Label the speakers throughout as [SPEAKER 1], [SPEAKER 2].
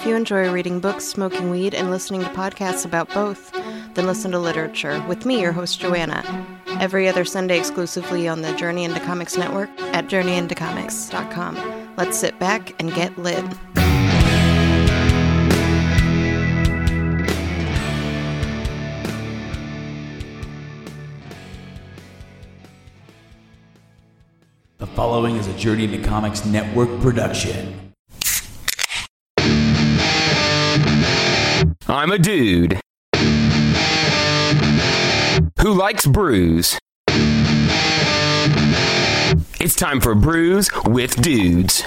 [SPEAKER 1] If you enjoy reading books, smoking weed, and listening to podcasts about both, then listen to Literature with me, your host, Joanna, every other Sunday exclusively on the Journey into Comics Network at journeyintocomics.com. Let's sit back and get lit.
[SPEAKER 2] The following is a Journey into Comics Network production.
[SPEAKER 3] I'm a dude who likes brews. It's time for Brews with Dudes.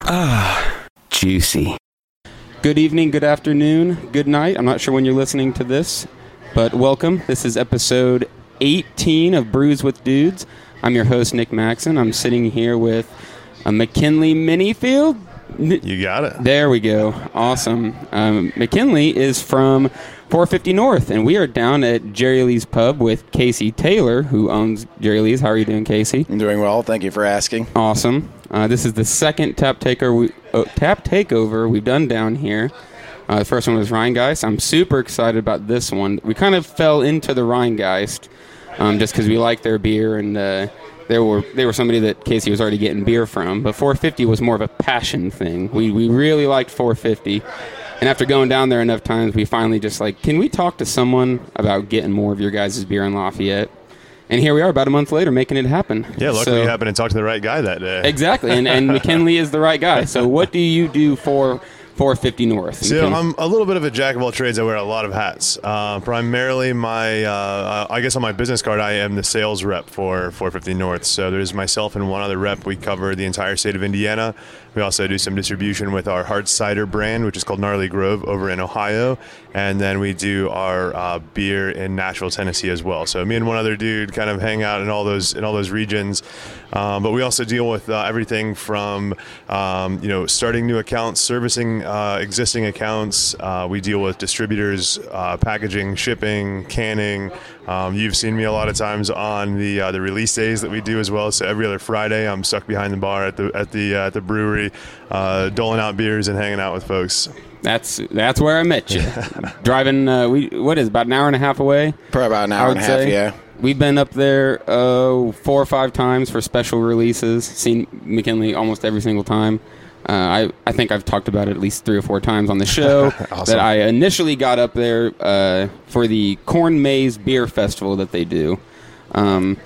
[SPEAKER 3] Ah, juicy.
[SPEAKER 4] Good evening, good afternoon, good night. I'm not sure when you're listening to this, but welcome. This is episode 18 of Brews with Dudes. I'm your host, Nick Maxon. I'm sitting here with a McKinley Minifield.
[SPEAKER 5] You got it.
[SPEAKER 4] There we go. Awesome. Um, McKinley is from 450 North, and we are down at Jerry Lee's Pub with Casey Taylor, who owns Jerry Lee's. How are you doing, Casey?
[SPEAKER 6] I'm doing well. Thank you for asking.
[SPEAKER 4] Awesome. Uh, this is the second tap taker we, uh, tap takeover we've done down here. Uh, the first one was Rheingeist. I'm super excited about this one. We kind of fell into the Rheingeist um, just because we liked their beer and uh, they were they were somebody that Casey was already getting beer from. But 450 was more of a passion thing. We we really liked 450. And after going down there enough times, we finally just like, can we talk to someone about getting more of your guys' beer in Lafayette? And here we are, about a month later, making it happen.
[SPEAKER 5] Yeah, luckily
[SPEAKER 4] So-
[SPEAKER 5] you happened to talk to the right guy that day.
[SPEAKER 4] Exactly, and, and McKinley is the right guy. So, what do you do for 450 North?
[SPEAKER 5] So
[SPEAKER 4] McKinley?
[SPEAKER 5] I'm a little bit of a jack of all trades. I wear a lot of hats. Uh, primarily, my uh, I guess on my business card, I am the sales rep for 450 North. So there's myself and one other rep. We cover the entire state of Indiana. We also do some distribution with our hard cider brand, which is called Gnarly Grove, over in Ohio, and then we do our uh, beer in Nashville, Tennessee, as well. So me and one other dude kind of hang out in all those in all those regions. Um, but we also deal with uh, everything from um, you know starting new accounts, servicing uh, existing accounts. Uh, we deal with distributors, uh, packaging, shipping, canning. Um, you've seen me a lot of times on the uh, the release days that we do as well. So every other Friday, I'm stuck behind the bar at the at the at the brewery, uh, doling out beers and hanging out with folks.
[SPEAKER 4] that's that's where I met you. Driving, uh, we what is about an hour and a half away?
[SPEAKER 6] Probably about an hour and a half,
[SPEAKER 4] say.
[SPEAKER 6] yeah.
[SPEAKER 4] We've been up there uh, four or five times for special releases. Seen McKinley almost every single time. Uh, I, I think I've talked about it at least three or four times on the show. That I initially got up there uh, for the Corn Maze Beer Festival that they do, um,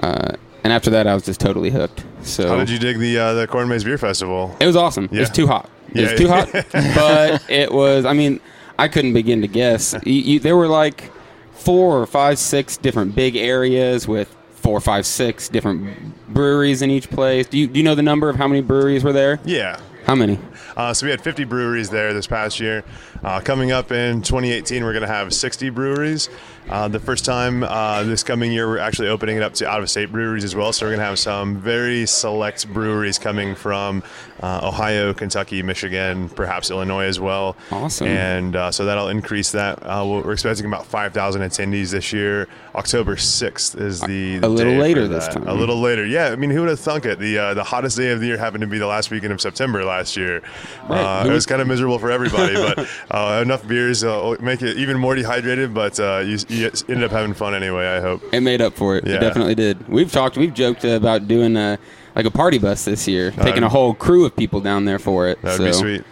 [SPEAKER 4] uh, and after that I was just totally hooked. So
[SPEAKER 5] How did you dig the uh, the Corn Maze Beer Festival?
[SPEAKER 4] It was awesome. It was too hot. It
[SPEAKER 5] Yeah.
[SPEAKER 4] was too hot, but it was. I mean, I couldn't begin to guess. You, you, there were like four or five, six different big areas with four, five, six different breweries in each place. Do you do you know the number of how many breweries were there?
[SPEAKER 5] Yeah.
[SPEAKER 4] How many?
[SPEAKER 5] Uh, so we had 50 breweries there this past year. Uh, coming up in 2018, we're going to have 60 breweries. Uh, the first time uh, this coming year, we're actually opening it up to out-of-state breweries as well. So we're going to have some very select breweries coming from uh, Ohio, Kentucky, Michigan, perhaps Illinois as well.
[SPEAKER 4] Awesome.
[SPEAKER 5] And uh, so that'll increase that. Uh, we're expecting about 5,000 attendees this year. October 6th is the, the
[SPEAKER 4] A little later this time.
[SPEAKER 5] A little later, yeah. I mean, who would have thunk it? The uh, the hottest day of the year happened to be the last weekend of September last year.
[SPEAKER 4] Right.
[SPEAKER 5] Uh, it was kind of miserable for everybody, but uh, enough beers uh, make it even more dehydrated. But uh, you, you ended up having fun anyway. I hope.
[SPEAKER 4] It made up for it. It
[SPEAKER 5] Yeah.
[SPEAKER 4] definitely did. We've talked. We've joked about doing a like a party bus this year, uh, taking a whole crew of people down there for it.
[SPEAKER 5] That would be sweet.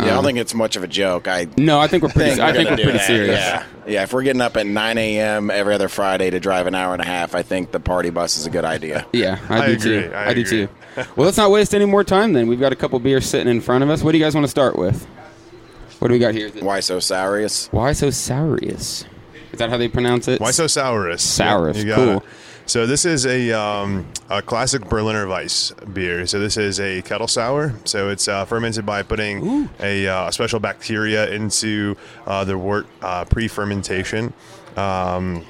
[SPEAKER 6] Yeah, I don't um, think it's much of a joke. I
[SPEAKER 4] No, I think we're pretty.
[SPEAKER 6] think
[SPEAKER 4] I think we're pretty
[SPEAKER 6] that,
[SPEAKER 4] serious.
[SPEAKER 6] Yeah. yeah, if we're getting up at 9 a.m. every other Friday to drive an hour and a half, I think the party bus is a good idea.
[SPEAKER 4] Yeah, I,
[SPEAKER 5] I
[SPEAKER 4] do
[SPEAKER 5] agree.
[SPEAKER 4] too.
[SPEAKER 5] I
[SPEAKER 4] do
[SPEAKER 5] agree.
[SPEAKER 4] too. Well, let's not waste any more time then. We've got a couple beers sitting in front of us. What do you guys want to start with? What do we got here?
[SPEAKER 6] Why so sourious?
[SPEAKER 4] Why so sourious? Is that how they pronounce it?
[SPEAKER 5] Why so sourous?
[SPEAKER 4] Sourous,
[SPEAKER 5] You got
[SPEAKER 4] cool.
[SPEAKER 5] it. So this is a, um, a classic Berliner Weisse beer. So this is a kettle sour. So it's uh, fermented by putting a uh, special bacteria into uh, the wort uh, pre-fermentation. Um,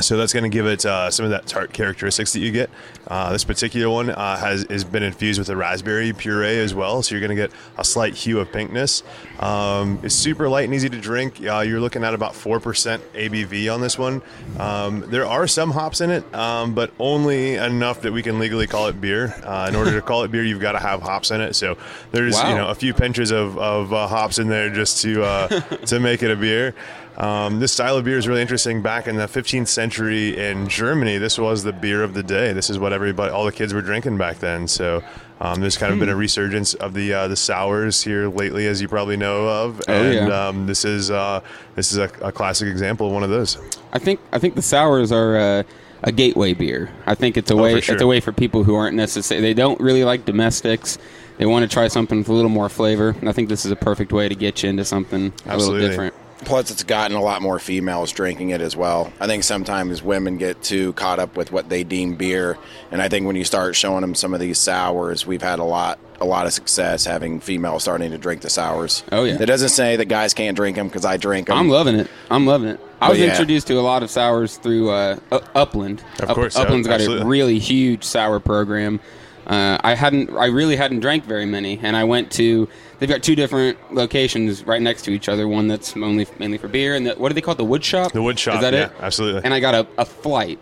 [SPEAKER 5] So that's going to give it uh, some of that tart characteristics that you get. Uh, this particular one uh, has has been infused with a raspberry puree as well, so you're going to get a slight hue of pinkness. Um, it's super light and easy to drink. Uh, you're looking at about four percent ABV on this one. Um, there are some hops in it, um, but only enough that we can legally call it beer. Uh, in order to call it beer, you've got to have hops in it. So there's
[SPEAKER 4] Wow.
[SPEAKER 5] you know a few pinches of, of uh, hops in there just to uh, to make it a beer. Um, this style of beer is really interesting. Back in the 15th century in Germany, this was the beer of the day. This is what everybody, all the kids were drinking back then. So um, there's kind of
[SPEAKER 4] Hmm.
[SPEAKER 5] been a resurgence of the uh, the sours here lately, as you probably know of.
[SPEAKER 4] Oh,
[SPEAKER 5] and
[SPEAKER 4] yeah.
[SPEAKER 5] um, this is uh, this is a, a classic example of one of those.
[SPEAKER 4] I think I think the sours are uh, a gateway beer. I think it's a
[SPEAKER 5] Oh,
[SPEAKER 4] way
[SPEAKER 5] for sure.
[SPEAKER 4] it's a way for people who aren't necessarily they don't really like domestics. They want to try something with a little more flavor. And I think this is a perfect way to get you into something a
[SPEAKER 5] Absolutely.
[SPEAKER 4] little different.
[SPEAKER 6] Plus, it's gotten a lot more females drinking it as well. I think sometimes women get too caught up with what they deem beer, and I think when you start showing them some of these sours, we've had a lot, a lot of success having females starting to drink the sours.
[SPEAKER 4] Oh, yeah.
[SPEAKER 6] it doesn't say that guys can't drink them because I drink them.
[SPEAKER 4] I'm loving it. I'm loving it. I was
[SPEAKER 6] yeah.
[SPEAKER 4] introduced to a lot of sours through uh, Upland.
[SPEAKER 5] Of course, yeah,
[SPEAKER 4] Upland's got
[SPEAKER 5] absolutely.
[SPEAKER 4] a really huge sour program. Uh, I hadn't, I really hadn't drank very many, and I went to. They've got two different locations right next to each other. One that's only mainly for beer, and the, what do they call it? The wood shop.
[SPEAKER 5] The wood shop,
[SPEAKER 4] Is that
[SPEAKER 5] yeah,
[SPEAKER 4] it?
[SPEAKER 5] absolutely.
[SPEAKER 4] And I got a, a flight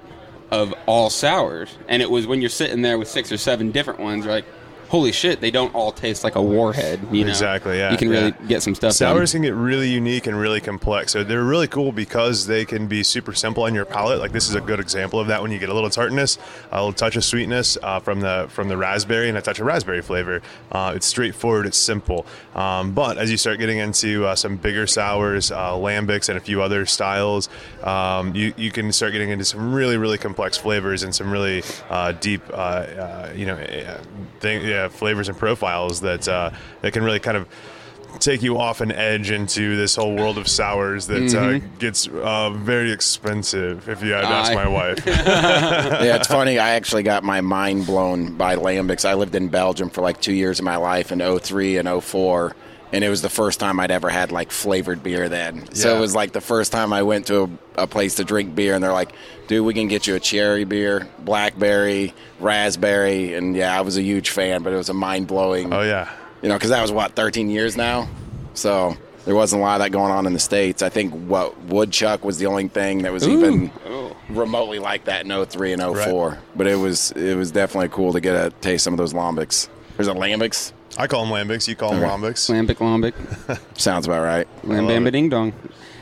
[SPEAKER 4] of all sours, and it was when you're sitting there with six or seven different ones, like, holy shit, they don't all taste like a warhead. You know?
[SPEAKER 5] Exactly, yeah,
[SPEAKER 4] You can really
[SPEAKER 5] yeah.
[SPEAKER 4] get some stuff. done.
[SPEAKER 5] Sours can get really unique and really complex. So they're really cool because they can be super simple on your palate. Like this is a good example of that. When you get a little tartness, a little touch of sweetness uh, from the from the raspberry, and a touch of raspberry flavor. Uh, it's straightforward. It's simple. Um, but as you start getting into uh, some bigger sours, uh, lambics, and a few other styles, um, you you can start getting into some really really complex flavors and some really uh, deep, uh, uh, you know, uh, thing, yeah, flavors and profiles that uh, that can really kind of take you off an edge into this whole world of sours that uh, gets uh, very expensive if you had to ask
[SPEAKER 4] I-
[SPEAKER 5] my wife.
[SPEAKER 6] yeah, it's funny. I actually got my mind blown by lambics. I lived in Belgium for like two years of my life in 03 and 04. And it was the first time I'd ever had like flavored beer then. So it was like the first time I went to a, a place to drink beer, and they're like, dude, we can get you a cherry beer, blackberry, raspberry. And yeah, I was a huge fan, but it was a mind blowing,
[SPEAKER 5] oh yeah,
[SPEAKER 6] you know, because that was what, 13 years now? So there wasn't a lot of that going on in the States. I think what Woodchuck was the only thing that was even oh. remotely like that in 03 and 04. But it was it was definitely cool to get a taste some of those lambics. There's a lambics.
[SPEAKER 5] I call them lambics. You call them lambics.
[SPEAKER 4] Lambic, lambic.
[SPEAKER 6] Sounds about right.
[SPEAKER 4] Lam
[SPEAKER 5] love
[SPEAKER 4] Bamba
[SPEAKER 5] it.
[SPEAKER 4] Ding Dong.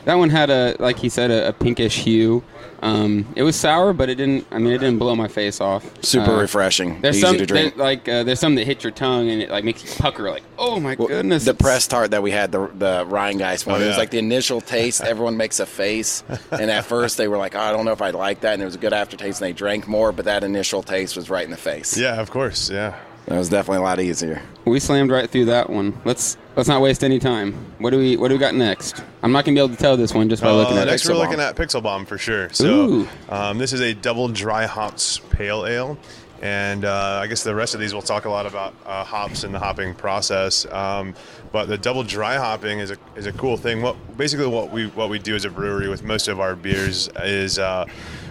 [SPEAKER 4] That one had a, like he said, a, a pinkish hue. Um, it was sour, but it didn't. I mean, it didn't blow my face off.
[SPEAKER 6] Super
[SPEAKER 4] Uh,
[SPEAKER 6] refreshing.
[SPEAKER 4] There's
[SPEAKER 6] easy
[SPEAKER 4] some
[SPEAKER 6] to drink.
[SPEAKER 4] there- like uh, there's some that hit your tongue and it like makes you pucker. Like, oh my
[SPEAKER 6] Well,
[SPEAKER 4] goodness.
[SPEAKER 6] The
[SPEAKER 4] it's-
[SPEAKER 6] press tart that we had, the the Rheingeist one.
[SPEAKER 5] Oh,
[SPEAKER 6] It was like the initial taste. Everyone makes a face, and at first they were like, oh, "I don't know if I like that," and it was a good aftertaste, and they drank more. But that initial taste was right in the face.
[SPEAKER 5] Yeah, of course. Yeah.
[SPEAKER 6] That was definitely a lot easier.
[SPEAKER 4] We slammed right through that one. Let's let's not waste any time. What do we what do we got next? I'm not gonna be able to tell this one just by looking
[SPEAKER 5] Uh,
[SPEAKER 4] at
[SPEAKER 5] next,
[SPEAKER 4] it.
[SPEAKER 5] we're
[SPEAKER 6] Pixel
[SPEAKER 5] looking at Pixel Bomb for sure. So um, this is a double dry hops pale ale. And uh, I guess the rest of these we'll talk a lot about uh, hops and the hopping process. Um, but the double dry hopping is a, is a cool thing. What basically what we what we do as a brewery with most of our beers is uh,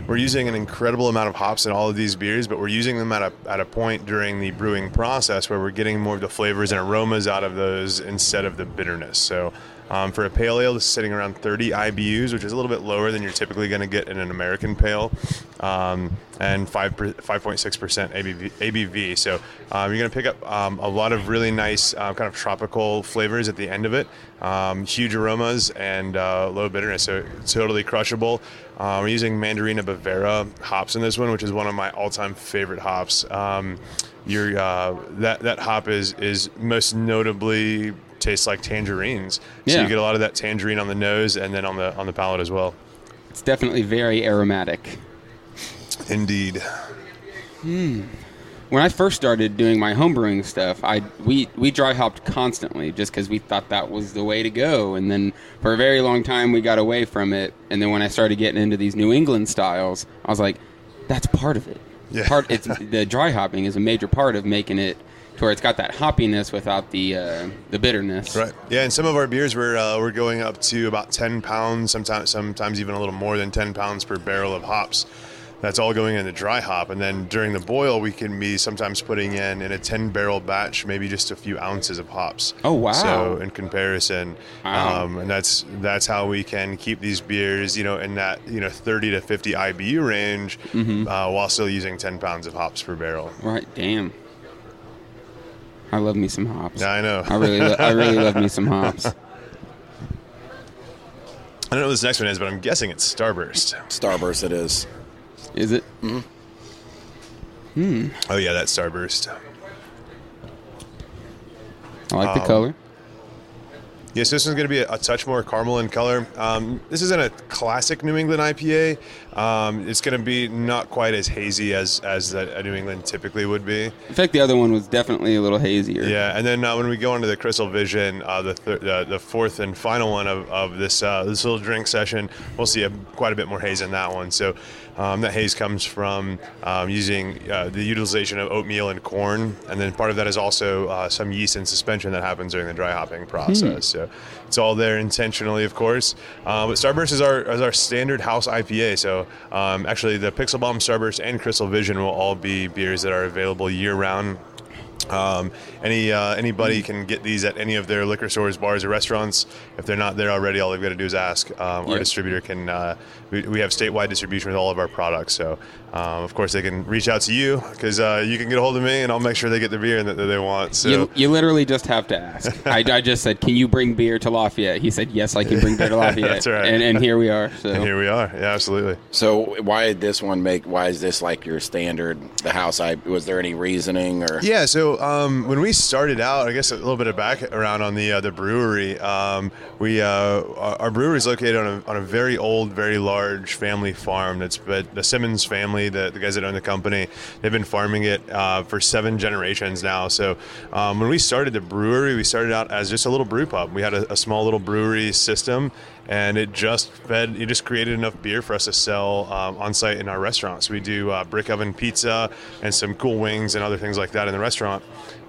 [SPEAKER 5] we're using an incredible amount of hops in all of these beers, but we're using them at a at a point during the brewing process where we're getting more of the flavors and aromas out of those instead of the bitterness. So um, for a pale ale, this is sitting around 30 IBUs, which is a little bit lower than you're typically going to get in an American pale, um, and 5 per, 5.6% ABV, ABV. So um, you're going to pick up um, a lot of really nice uh, kind of tropical flavors at the end of it, um, huge aromas and uh, low bitterness. So totally crushable. Uh, we're using Mandarina Bavaria hops in this one, which is one of my all-time favorite hops. Uh, that that hop is is most notably tastes like tangerines. So you get a lot of that tangerine on the nose and then on the on the palate as well.
[SPEAKER 4] It's definitely very aromatic.
[SPEAKER 5] Indeed. Hmm.
[SPEAKER 4] When I first started doing my homebrewing stuff, I we we dry hopped constantly just because we thought that was the way to go. And then for a very long time, we got away from it. And then when I started getting into these New England styles, I was like, that's part of it.
[SPEAKER 5] Yeah.
[SPEAKER 4] Part it's the dry hopping is a major part of making it where it's got that hoppiness without the uh, the bitterness.
[SPEAKER 5] Right. Yeah, and some of our beers we're uh, we're going up to about ten pounds, sometimes sometimes even a little more than ten pounds per barrel of hops. That's all going in the dry hop, and then during the boil, we can be sometimes putting in in a ten barrel batch, maybe just a few ounces of hops.
[SPEAKER 4] Oh, wow.
[SPEAKER 5] So in comparison,
[SPEAKER 4] Wow.
[SPEAKER 5] um, and that's that's how we can keep these beers, you know, in that you know thirty to fifty IBU range,
[SPEAKER 4] Mm-hmm.
[SPEAKER 5] uh, while still using ten pounds of hops per barrel.
[SPEAKER 4] Right. Damn. I love me some hops.
[SPEAKER 5] Yeah, I know.
[SPEAKER 4] I really, lo- I really love me some hops.
[SPEAKER 5] I don't know what this next one is, but I'm guessing it's Starburst.
[SPEAKER 6] Starburst, it is.
[SPEAKER 4] Is it? Mm. Hmm.
[SPEAKER 5] Oh yeah, that's Starburst.
[SPEAKER 4] I like
[SPEAKER 5] Um,
[SPEAKER 4] the color.
[SPEAKER 5] Yes, this one's going to be a, a touch more caramel in color. Um, this isn't a classic New England IPA. Um, it's going to be not quite as hazy as as that a New England typically would be.
[SPEAKER 4] In fact, the other one was definitely a little hazier.
[SPEAKER 5] Yeah, and then uh, when we go into the Crystal Vision, uh, the, th- the the fourth and final one of, of this uh, this little drink session, we'll see a, quite a bit more haze in that one. So um, that haze comes from um, using uh, the utilization of oatmeal and corn, and then part of that is also uh, some yeast and suspension that happens during the dry hopping process. So it's all there intentionally, of course. Uh, but Starburst is our is our standard house IPA. So um, actually, the Pixel Bomb Starburst and Crystal Vision will all be beers that are available year round um, any uh, anybody can get these at any of their liquor stores, bars, or restaurants. If they're not there already, all they've got to do is ask. Um, Our distributor can. Uh, we, we have statewide distribution with all of our products, so um, of course they can reach out to you because uh, you can get a hold of me, and I'll make sure they get the beer that, that they want. So
[SPEAKER 4] You, you literally just have to ask. I, I just said, "Can you bring beer to Lafayette?" He said, "Yes, I can bring beer to Lafayette."
[SPEAKER 5] That's right.
[SPEAKER 4] And, and here we are. So
[SPEAKER 5] and here we are. Yeah, absolutely.
[SPEAKER 6] So why did this one make? Why is this like your standard? The house. I was there any reasoning or?
[SPEAKER 5] Yeah, so um, when we started out, I guess a little bit of background on the uh, the brewery. Um, we uh, our our brewery is located on a, on a very old, very large family farm. That's but the Simmons family, the, the guys that own the company, they've been farming it uh, for seven generations now. So um, when we started the brewery, we started out as just a little brew pub. We had a, a small little brewery system. And it just fed, it just created enough beer for us to sell um, on site in our restaurants. We do uh, brick oven pizza and some cool wings and other things like that in the restaurant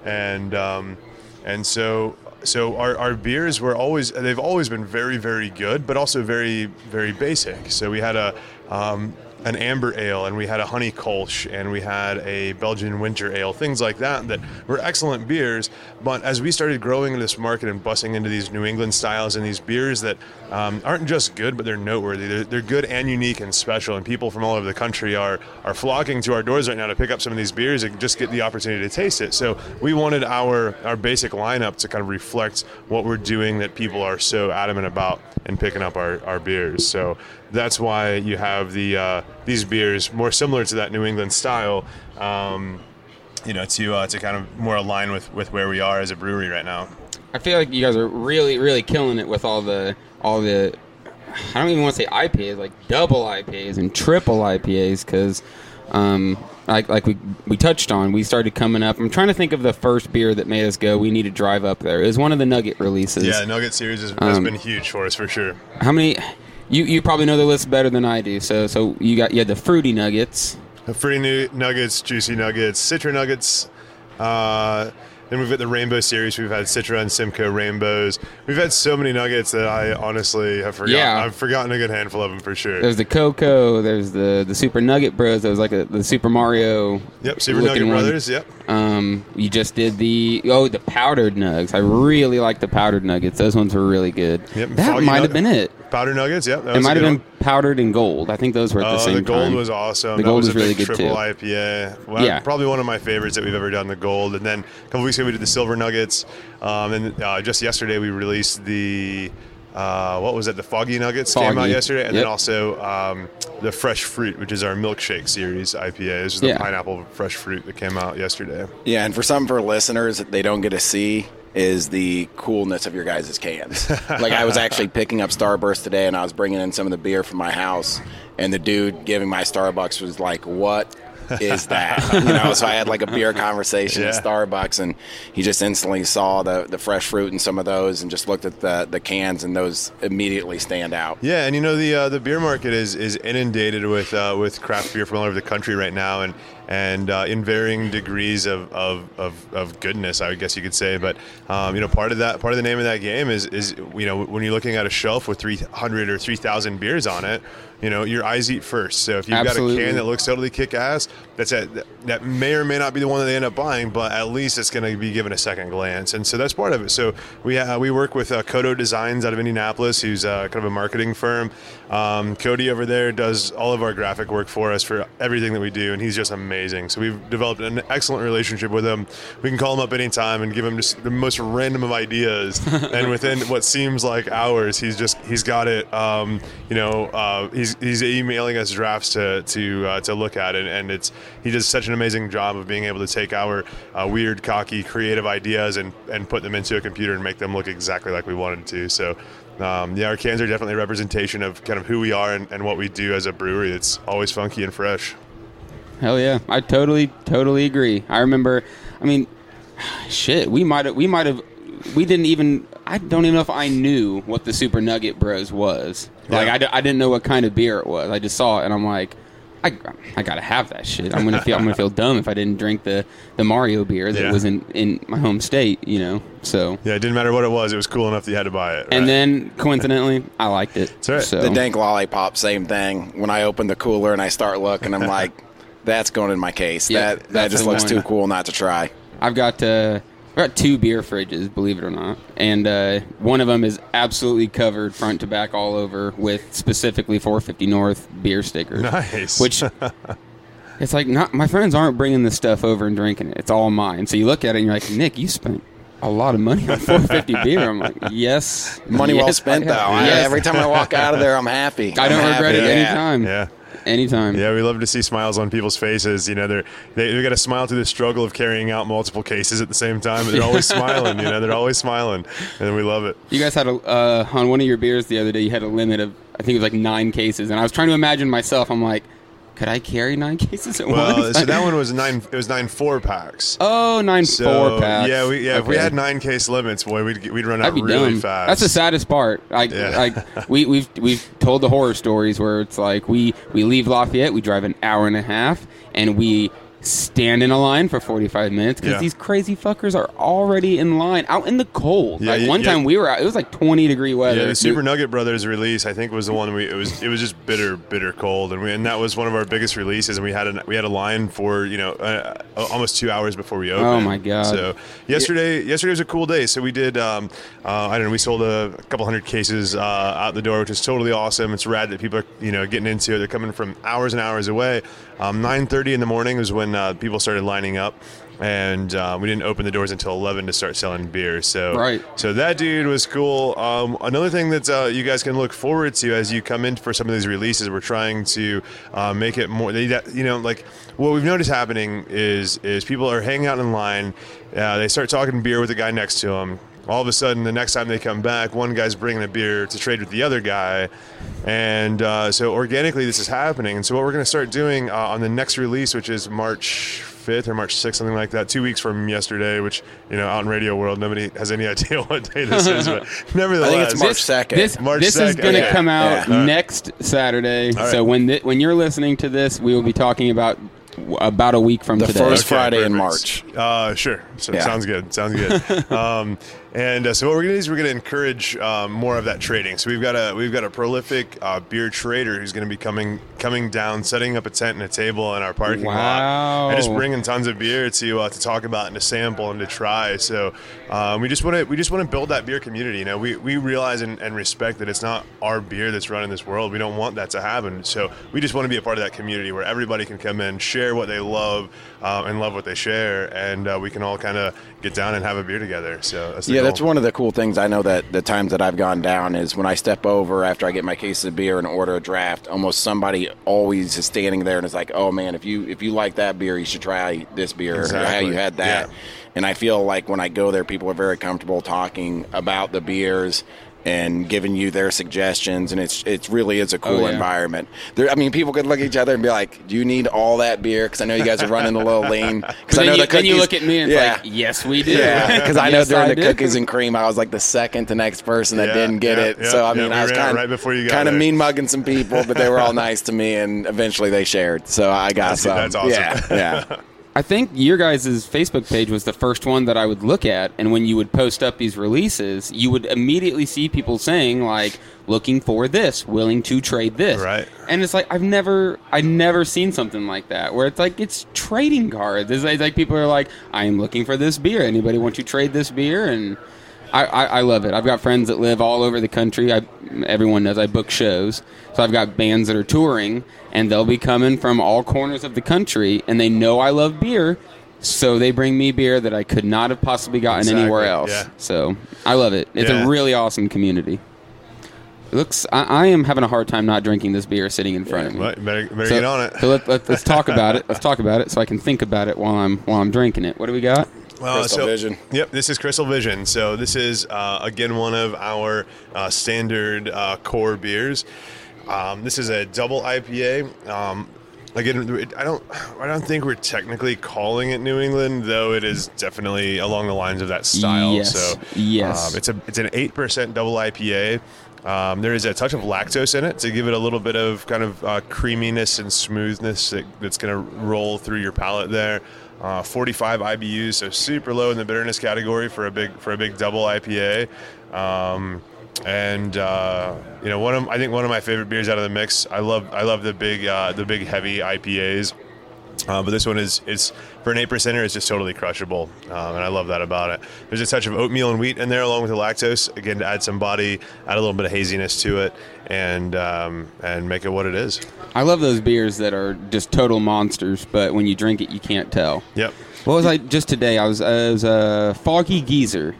[SPEAKER 5] and um, and so so our, our beers were always they've always been very very good but also very very basic so we had a um, an amber ale and we had a honey kolsch and we had a belgian winter ale things like that that were excellent beers. But as we started growing in this market and bussing into these new england styles and these beers that um, aren't just good but they're noteworthy. They're, they're good and unique and special and people from all over the country are are flocking to our doors right now to pick up some of these beers and just get the opportunity to taste it. So we wanted our our basic lineup to kind of reflect what we're doing that people are so adamant about in picking up our, our beers. So that's why you have the uh, these beers more similar to that New England style um, you know to uh, to kind of more align with with where we are as a brewery right now
[SPEAKER 4] I feel like you guys are really, really killing it with all the all the. I don't even want to say IPAs, like double IPAs and triple IPAs, because, um, like like we we touched on, we started coming up. I'm trying to think of the first beer that made us go. We need to drive up there. It was one of the Nugget releases.
[SPEAKER 5] yeah Nugget series has, has
[SPEAKER 4] Um,
[SPEAKER 5] been huge for us for sure
[SPEAKER 4] How many? You you probably know the list better than I do. So so you got you had the fruity nuggets.
[SPEAKER 5] The new nuggets, juicy nuggets, Citra nuggets. Uh, then we've got the Rainbow series. We've had Citra and Simcoe rainbows. We've had so many nuggets that I honestly have forgotten.
[SPEAKER 4] Yeah.
[SPEAKER 5] I've forgotten a good handful of them for sure.
[SPEAKER 4] There's the Coco. There's the the Super Nugget Bros. There was like a, the Super Mario.
[SPEAKER 5] yep, Super Nugget
[SPEAKER 4] one.
[SPEAKER 5] Brothers. Yep.
[SPEAKER 4] Um, you just did the oh the powdered nugs. I really like the powdered nuggets. Those ones were really good.
[SPEAKER 5] Yep,
[SPEAKER 4] That
[SPEAKER 5] foggy
[SPEAKER 4] might have been it.
[SPEAKER 5] Powdered nuggets. Yep. That
[SPEAKER 4] It might have been
[SPEAKER 5] one.
[SPEAKER 4] powdered and gold. I think those were at the
[SPEAKER 5] Oh,
[SPEAKER 4] same
[SPEAKER 5] the gold
[SPEAKER 4] time.
[SPEAKER 5] was awesome.
[SPEAKER 4] The
[SPEAKER 5] that
[SPEAKER 4] gold
[SPEAKER 5] was
[SPEAKER 4] was really good
[SPEAKER 5] triple
[SPEAKER 4] too.
[SPEAKER 5] IPA. Well,
[SPEAKER 4] Yeah.
[SPEAKER 5] probably one of my favorites that we've ever done. The gold, and then a couple weeks ago we did the silver nuggets, um, and uh, just yesterday we released the. Uh, what was it? The foggy nuggets came out yesterday, and
[SPEAKER 4] Yep.
[SPEAKER 5] then also um, the fresh fruit, which is our milkshake series IPA. This is the
[SPEAKER 4] Yeah.
[SPEAKER 5] pineapple fresh fruit that came out yesterday.
[SPEAKER 6] Yeah, and for some of our listeners that they don't get to see is the coolness of your guys' cans. like I was actually picking up Starburst today, and I was bringing in some of the beer from my house, and the dude giving my Starbucks was like, "What?" Is that you know? So i had like a beer conversation at starbucks and he just instantly saw the the fresh fruit and some of those and just looked at the the cans and those immediately stand out.
[SPEAKER 5] Yeah, and you know the uh, the beer market is is inundated with uh, with craft beer from all over the country right now, and and uh, in varying degrees of, of, of, of goodness, I guess you could say. But um, you know, part of that part of the name of that game is is you know when you're looking at a shelf with 300 or 3,000 beers on it, you know your eyes eat first. So if you've
[SPEAKER 4] Absolutely.
[SPEAKER 5] got a can that looks totally kick ass, that's a, that may or may not be the one that they end up buying, but at least it's going to be given a second glance, and so that's part of it. So we uh, we work with uh, Kodo Designs out of Indianapolis, who's uh, kind of a marketing firm. Um, Cody over there does all of our graphic work for us for everything that we do, and he's just amazing. So we've developed an excellent relationship with him. We can call him up anytime and give him just the most random of ideas, and within what seems like hours, he's just he's got it. Um, you know, uh, he's he's emailing us drafts to to uh, to look at, and, and it's he does such an amazing job of being able to take our uh, weird, cocky, creative ideas and and put them into a computer and make them look exactly like we wanted to. So. Um, yeah, our cans are definitely a representation of kind of who we are and, and what we do as a brewery. It's always funky and fresh.
[SPEAKER 4] Hell yeah, I totally totally agree. I remember, I mean, shit, we might have we might have we didn't even I don't even know if I knew what the Super Nugget Bros was. Like
[SPEAKER 5] Yeah.
[SPEAKER 4] I, d- I didn't know what kind of beer it was. I just saw it and I'm like. I, I gotta have that shit. I'm gonna feel I'm gonna feel dumb if I didn't drink the, the Mario beer that
[SPEAKER 5] Yeah.
[SPEAKER 4] was in, in my home state, you know. So
[SPEAKER 5] Yeah, it didn't matter what it was. It was cool enough that you had to buy it.
[SPEAKER 4] and then coincidentally, I liked it.
[SPEAKER 5] That's right.
[SPEAKER 4] So
[SPEAKER 6] The dank lollipop, same thing. When I open the cooler and I start looking, I'm like, that's going in my case.
[SPEAKER 4] Yeah,
[SPEAKER 6] that that just looks
[SPEAKER 4] one.
[SPEAKER 6] too cool not to try.
[SPEAKER 4] I've got uh, I've got two beer fridges, believe it or not, and uh, one of them is absolutely covered front to back all over with specifically 450 North beer stickers.
[SPEAKER 5] Nice.
[SPEAKER 4] Which it's like not my friends aren't bringing this stuff over and drinking it. It's all mine. So you look at it and you're like, Nick, you spent a lot of money on 450 beer. I'm like, yes,
[SPEAKER 6] Money well
[SPEAKER 4] yes,
[SPEAKER 6] spent, though.
[SPEAKER 4] have.
[SPEAKER 6] I- every time I walk out of there, I'm happy.
[SPEAKER 4] I don't
[SPEAKER 6] I'm
[SPEAKER 4] regret it
[SPEAKER 6] happy. Yeah.
[SPEAKER 4] anytime.
[SPEAKER 5] yeah.
[SPEAKER 4] Anytime.
[SPEAKER 5] Yeah, we love to see smiles on people's faces. You know, they're they, they got to smile through the struggle of carrying out multiple cases at the same time. They're always smiling. You know, they're always smiling, and we love it.
[SPEAKER 4] You guys had a uh, on one of your beers the other day. You had a limit of I think it was like nine cases, and I was trying to imagine myself. I'm like, could I carry nine cases at
[SPEAKER 5] Well,
[SPEAKER 4] once?
[SPEAKER 5] so that one was nine. It was nine four packs.
[SPEAKER 4] oh, nine
[SPEAKER 5] So
[SPEAKER 4] four packs.
[SPEAKER 5] yeah, we, yeah. If we had nine case limits, boy, we'd we'd run out really
[SPEAKER 4] dumb.
[SPEAKER 5] fast.
[SPEAKER 4] That's the saddest part. Like,
[SPEAKER 5] Yeah.
[SPEAKER 4] like we we've we've told the horror stories where it's like we we leave Lafayette, we drive an hour and a half, and we stand in a line for 45 minutes because
[SPEAKER 5] Yeah.
[SPEAKER 4] these crazy fuckers are already in line out in the cold.
[SPEAKER 5] Yeah,
[SPEAKER 4] like one
[SPEAKER 5] yeah.
[SPEAKER 4] time we were out, it was like 20 degree weather.
[SPEAKER 5] Yeah, the Super Nugget Brothers release, I think, was the one we. It was it was just bitter, bitter cold, and we and that was one of our biggest releases. And we had a we had a line for you know uh, almost two hours before we opened.
[SPEAKER 4] Oh, my God.
[SPEAKER 5] So yesterday, yesterday was a cool day. So we did. Um, uh, I don't know. We sold a, couple hundred cases uh, out the door, which is totally awesome. It's rad that people are you know getting into it. They're coming from hours and hours away. Um, Nine thirty in the morning was when uh, people started lining up. And uh, we didn't open the doors until 11 to start selling beer. So,
[SPEAKER 4] Right.
[SPEAKER 5] so that dude was cool. Um, another thing that uh, you guys can look forward to as you come in for some of these releases, we're trying to uh, make it more. They, that- you know, like what we've noticed happening is is people are hanging out in line. Uh, they start talking beer with the guy next to them. All of a sudden, the next time they come back, one guy's bringing a beer to trade with the other guy, and uh, so organically this is happening. And so what we're going to start doing uh, on the next release, which is March 5th or March 6th, something like that, two weeks from yesterday, which, you know, out in radio world, nobody has any idea what day this is, but nevertheless.
[SPEAKER 6] I think it's march 2nd.
[SPEAKER 4] This,
[SPEAKER 5] March
[SPEAKER 4] this is going to
[SPEAKER 5] okay.
[SPEAKER 4] come out
[SPEAKER 6] Yeah.
[SPEAKER 4] next Saturday.
[SPEAKER 5] right.
[SPEAKER 4] So when th- when you're listening to this, we will be talking about about a week from
[SPEAKER 6] The
[SPEAKER 4] today.
[SPEAKER 6] first Friday in. March.
[SPEAKER 5] Uh, sure. So
[SPEAKER 6] Yeah.
[SPEAKER 5] sounds good. Sounds good. um, and uh, so what we're gonna do is we're gonna encourage um, more of that trading. So we've got a we've got a prolific uh, beer trader who's gonna be coming coming down, setting up a tent and a table in our parking
[SPEAKER 4] Wow.
[SPEAKER 5] lot, and just bringing tons of beer to uh, to talk about and to sample and to try. So um, we just want to we just want to build that beer community. You know, we, we realize and, and respect that it's not our beer that's running this world. We don't want that to happen. So we just want to be a part of that community where everybody can come in, share what they love, um, and love what they share, and uh, we can all kind of get down and have a beer together. So that's the
[SPEAKER 6] Yeah,
[SPEAKER 5] goal.
[SPEAKER 6] that's one of the cool things I know that the times that I've gone down is when I step over after I get my case of beer and order a draft, almost somebody always is standing there and is like, "Oh man, if you if you like that beer, you should try this beer. Or how you had that."
[SPEAKER 5] Yeah.
[SPEAKER 6] And I feel like when I go there, people are very comfortable talking about the beers. And giving you their suggestions, and it's it really is a oh, cool
[SPEAKER 4] Oh, yeah.
[SPEAKER 6] environment. There, I mean, people could look at each other and be like, "Do you need all that beer?" Because I know you guys are running a little lean.
[SPEAKER 4] But
[SPEAKER 6] Because I know
[SPEAKER 4] you,
[SPEAKER 6] the
[SPEAKER 4] then you look at me and
[SPEAKER 6] yeah.
[SPEAKER 4] like, yes, we do.
[SPEAKER 6] Yeah, because I know during
[SPEAKER 4] I
[SPEAKER 6] the
[SPEAKER 4] do.
[SPEAKER 6] cookies and cream, I was like the second to next person that
[SPEAKER 5] Yeah,
[SPEAKER 6] didn't get
[SPEAKER 5] yeah,
[SPEAKER 6] it.
[SPEAKER 5] yeah,
[SPEAKER 6] so I
[SPEAKER 5] yeah,
[SPEAKER 6] mean,
[SPEAKER 5] we
[SPEAKER 6] I was kind
[SPEAKER 5] right before you
[SPEAKER 6] kind of
[SPEAKER 5] there.
[SPEAKER 6] mean mugging some people, but they were all nice to me, and eventually they shared. So I got
[SPEAKER 5] That's-
[SPEAKER 6] some.
[SPEAKER 5] that's awesome.
[SPEAKER 6] Yeah, yeah.
[SPEAKER 4] I think your guys' Facebook page was the first one that I would look at, and when you would post up these releases, you would immediately see people saying like, "Looking for this, willing to trade this."
[SPEAKER 5] Right.
[SPEAKER 4] And it's like I've never, I've never seen something like that where it's like it's trading cards. It's like, like people are like, "I am looking for this beer. Anybody want to trade this beer?" And I, I, I love it. I've got friends that live all over the country. I, everyone knows I book shows, so I've got bands that are touring, and they'll be coming from all corners of the country, and they know I love beer, so they bring me beer that I could not have possibly gotten
[SPEAKER 5] Exactly,
[SPEAKER 4] anywhere else.
[SPEAKER 5] yeah.
[SPEAKER 4] So I love it. It's
[SPEAKER 5] Yeah.
[SPEAKER 4] a really awesome community. It looks. I, I am having a hard time not drinking this beer sitting in front of me.
[SPEAKER 5] Better, better
[SPEAKER 4] So,
[SPEAKER 5] get on it.
[SPEAKER 4] so let, let, let's talk about it. Let's talk about it so I can think about it while I'm while I'm drinking it. What do we got?
[SPEAKER 5] Well,
[SPEAKER 6] Crystal Vision.
[SPEAKER 5] Yep, this is Crystal Vision. So this is uh, again one of our uh, standard uh, core beers. Um, this is a double IPA. Um, again, I don't, I don't think we're technically calling it New England, though it is definitely along the lines of that style.
[SPEAKER 4] Yes,
[SPEAKER 5] So
[SPEAKER 4] yes.
[SPEAKER 5] um, it's a it's an eight percent double IPA. Um, there is a touch of lactose in it to give it a little bit of kind of uh, creaminess and smoothness that, that's going to roll through your palate there. Uh, 45 IBUs, so super low in the bitterness category for a big for a big double IPA. Um, and uh, you know, one of I think one of my favorite beers out of the mix. I love I love the big uh, the big heavy IPAs. Uh, but this one is it's for an eight percenter. It's just totally crushable, um, and I love that about it. There's a touch of oatmeal and wheat in there, along with the lactose, again to add some body, add a little bit of haziness to it, and um, and make it what it is.
[SPEAKER 4] I love those beers that are just total monsters, but when you drink it, you can't tell.
[SPEAKER 5] Yep.
[SPEAKER 4] What was I just today? I was I was uh, Foggy Geezer,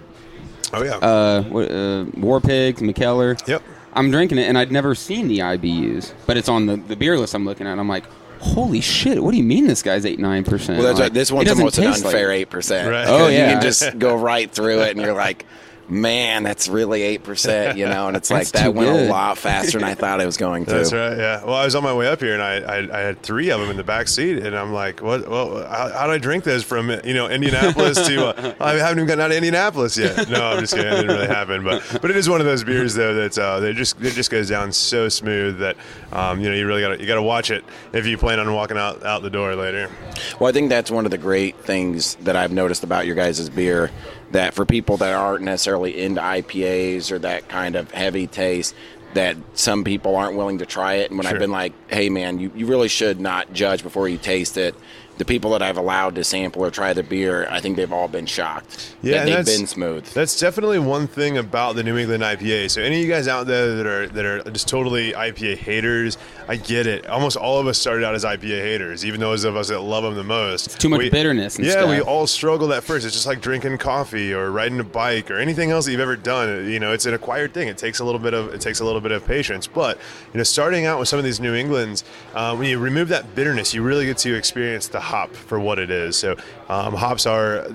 [SPEAKER 5] Oh yeah.
[SPEAKER 4] uh, uh, War Pigs, Mikkeller.
[SPEAKER 5] yep.
[SPEAKER 4] I'm drinking it, and I'd never seen the IBUs, but it's on the, the beer list I'm looking at. I'm like, holy shit! What do you mean this guy's eight nine percent?
[SPEAKER 6] Well, that's right. This one's almost an unfair eight percent.
[SPEAKER 5] Right.
[SPEAKER 4] Oh, yeah.
[SPEAKER 6] you can just go right through it, and you're like, man, that's really eight percent, you know. And it's like that went
[SPEAKER 4] good.
[SPEAKER 6] a lot faster than I thought it was going to.
[SPEAKER 5] That's right. Yeah. Well, I was on my way up here, and I, I, I had three of them in the back seat, and I'm like, what? Well, how, how do I drink this from you know Indianapolis to? Uh, I haven't even gotten out of Indianapolis yet. No, I'm just kidding. It didn't really happen, but but it is one of those beers though that uh, they just it just goes down so smooth that um, you know you really got to you got to watch it if you plan on walking out out the door later.
[SPEAKER 6] Well, I think that's one of the great things that I've noticed about your guys' beer. That for people that aren't necessarily into IPAs or that kind of heavy taste, that some people aren't willing to try it. And when
[SPEAKER 5] Sure.
[SPEAKER 6] I've been like, hey, man, you, you really should not judge before you taste it. The people that I've allowed to sample or try the beer, I think they've all been shocked.
[SPEAKER 5] Yeah,
[SPEAKER 6] that
[SPEAKER 5] and
[SPEAKER 6] they've been smooth.
[SPEAKER 5] That's definitely one thing about the New England IPA. So any of you guys out there that are that are just totally IPA haters, I get it. Almost all of us started out as IPA haters, even those of us that love them the most.
[SPEAKER 4] too much bitterness and
[SPEAKER 5] yeah,
[SPEAKER 4] stuff.
[SPEAKER 5] we all struggled at first. It's just like drinking coffee or riding a bike or anything else that you've ever done. You know, it's an acquired thing. It takes a little bit of it takes a little bit of patience. But you know, starting out with some of these New Englands, uh, when you remove that bitterness, you really get to experience the hop for what it is. So um, hops are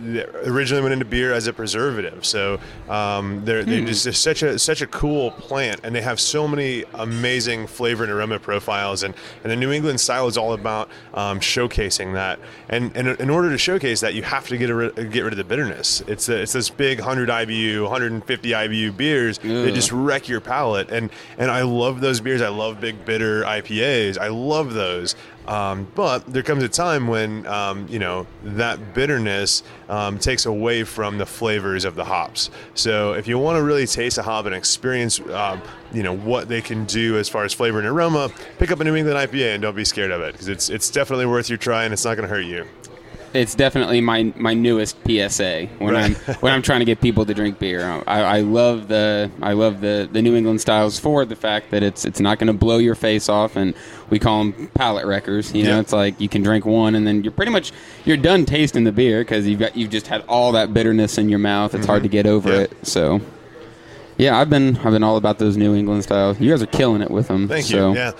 [SPEAKER 5] originally went into beer as a preservative. So um, they're, they're just they're such a such a cool plant, and they have so many amazing flavor and aroma profiles. And, and the New England style is all about um, showcasing that. And, and in order to showcase that, you have to get rid, get rid of the bitterness. It's a, it's this big 100 IBU, 150 IBU beers that just wreck your palate. And and I love those beers. I love big bitter IPAs. I love those. Um, but there comes a time when um, you know that bitterness um, takes away from the flavors of the hops. So if you want to really taste a hop and experience, um, you know what they can do as far as flavor and aroma, pick up a New England IPA and don't be scared of it because it's it's definitely worth your try and it's not going to hurt you.
[SPEAKER 4] It's definitely my my newest PSA when
[SPEAKER 5] Right.
[SPEAKER 4] I'm when I'm trying to get people to drink beer. Um, I, I love the I love the, the New England styles for the fact that it's it's not going to blow your face off, and we call them palate wreckers. You know, it's like you can drink one and then you're pretty much you're done tasting the beer because you've got you've just had all that bitterness in your mouth. It's hard mm-hmm. to get over it. So. Yeah, I've been I've been all about those New England styles. You guys are killing it with them.
[SPEAKER 5] Thank
[SPEAKER 4] so.
[SPEAKER 5] you. Yeah.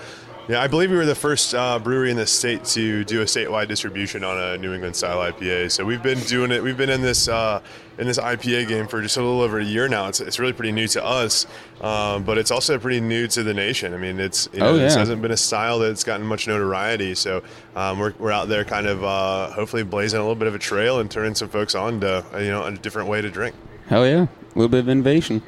[SPEAKER 5] Yeah, I believe we were the first uh, brewery in the state to do a statewide distribution on a New England style IPA. So we've been doing it. We've been in this uh, in this IPA game for just a little over a year now. It's, it's really pretty new to us, um, but it's also pretty new to the nation. I mean, it's you know,
[SPEAKER 4] Oh,
[SPEAKER 5] this hasn't been a style that's gotten much notoriety. So um, we're, we're out there kind of uh, hopefully blazing a little bit of a trail and turning some folks on to you know a different way to drink.
[SPEAKER 4] Hell yeah, a little bit of innovation.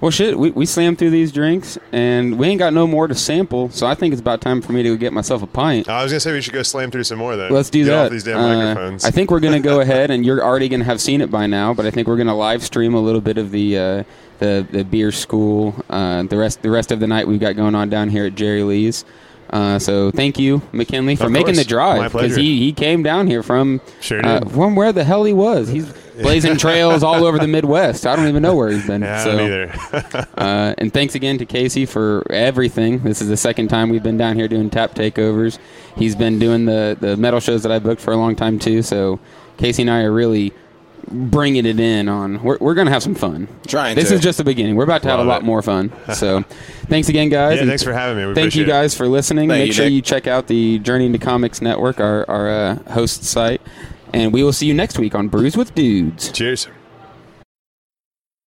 [SPEAKER 4] Well, shit, we, we slammed through these drinks, and we ain't got no more to sample, so I think it's about time for me to go get myself a pint.
[SPEAKER 5] I was gonna say we should go slam through some more then.
[SPEAKER 4] Let's do
[SPEAKER 5] Get
[SPEAKER 4] that.
[SPEAKER 5] Off these damn
[SPEAKER 4] Uh,
[SPEAKER 5] microphones.
[SPEAKER 4] I think we're gonna go ahead, and you're already gonna have seen it by now. But I think we're gonna live stream a little bit of the uh, the, the beer school. Uh, the rest the rest of the night we've got going on down here at Jerry Lee's. Uh, so thank you, McKinley, for making the drive
[SPEAKER 5] My pleasure.
[SPEAKER 4] he, he came down here from
[SPEAKER 5] Sure
[SPEAKER 4] uh,
[SPEAKER 5] did.
[SPEAKER 4] from where the hell he was. He's blazing trails all over the Midwest. I don't even know where he's been.
[SPEAKER 5] yeah, I
[SPEAKER 4] so,
[SPEAKER 5] don't either.
[SPEAKER 4] uh, and thanks again to Casey for everything. This is the second time we've been down here doing tap takeovers. He's been doing the, the metal shows that I booked for a long time too. So Casey and I are really bringing it in on. We're, we're going to have some fun.
[SPEAKER 6] Trying
[SPEAKER 4] This
[SPEAKER 6] to.
[SPEAKER 4] is just the beginning. We're about to have
[SPEAKER 5] Love
[SPEAKER 4] a lot
[SPEAKER 5] it.
[SPEAKER 4] more fun. So thanks again, guys.
[SPEAKER 5] yeah, thanks for having me. We
[SPEAKER 4] Thank you
[SPEAKER 5] appreciate it.
[SPEAKER 4] guys for listening.
[SPEAKER 6] Thank
[SPEAKER 4] Make
[SPEAKER 6] you,
[SPEAKER 4] sure
[SPEAKER 6] Nick.
[SPEAKER 4] you check out the Journey into Comics Network, our, our uh, host site. And we will see you next week on Brews with Dudes.
[SPEAKER 5] Cheers.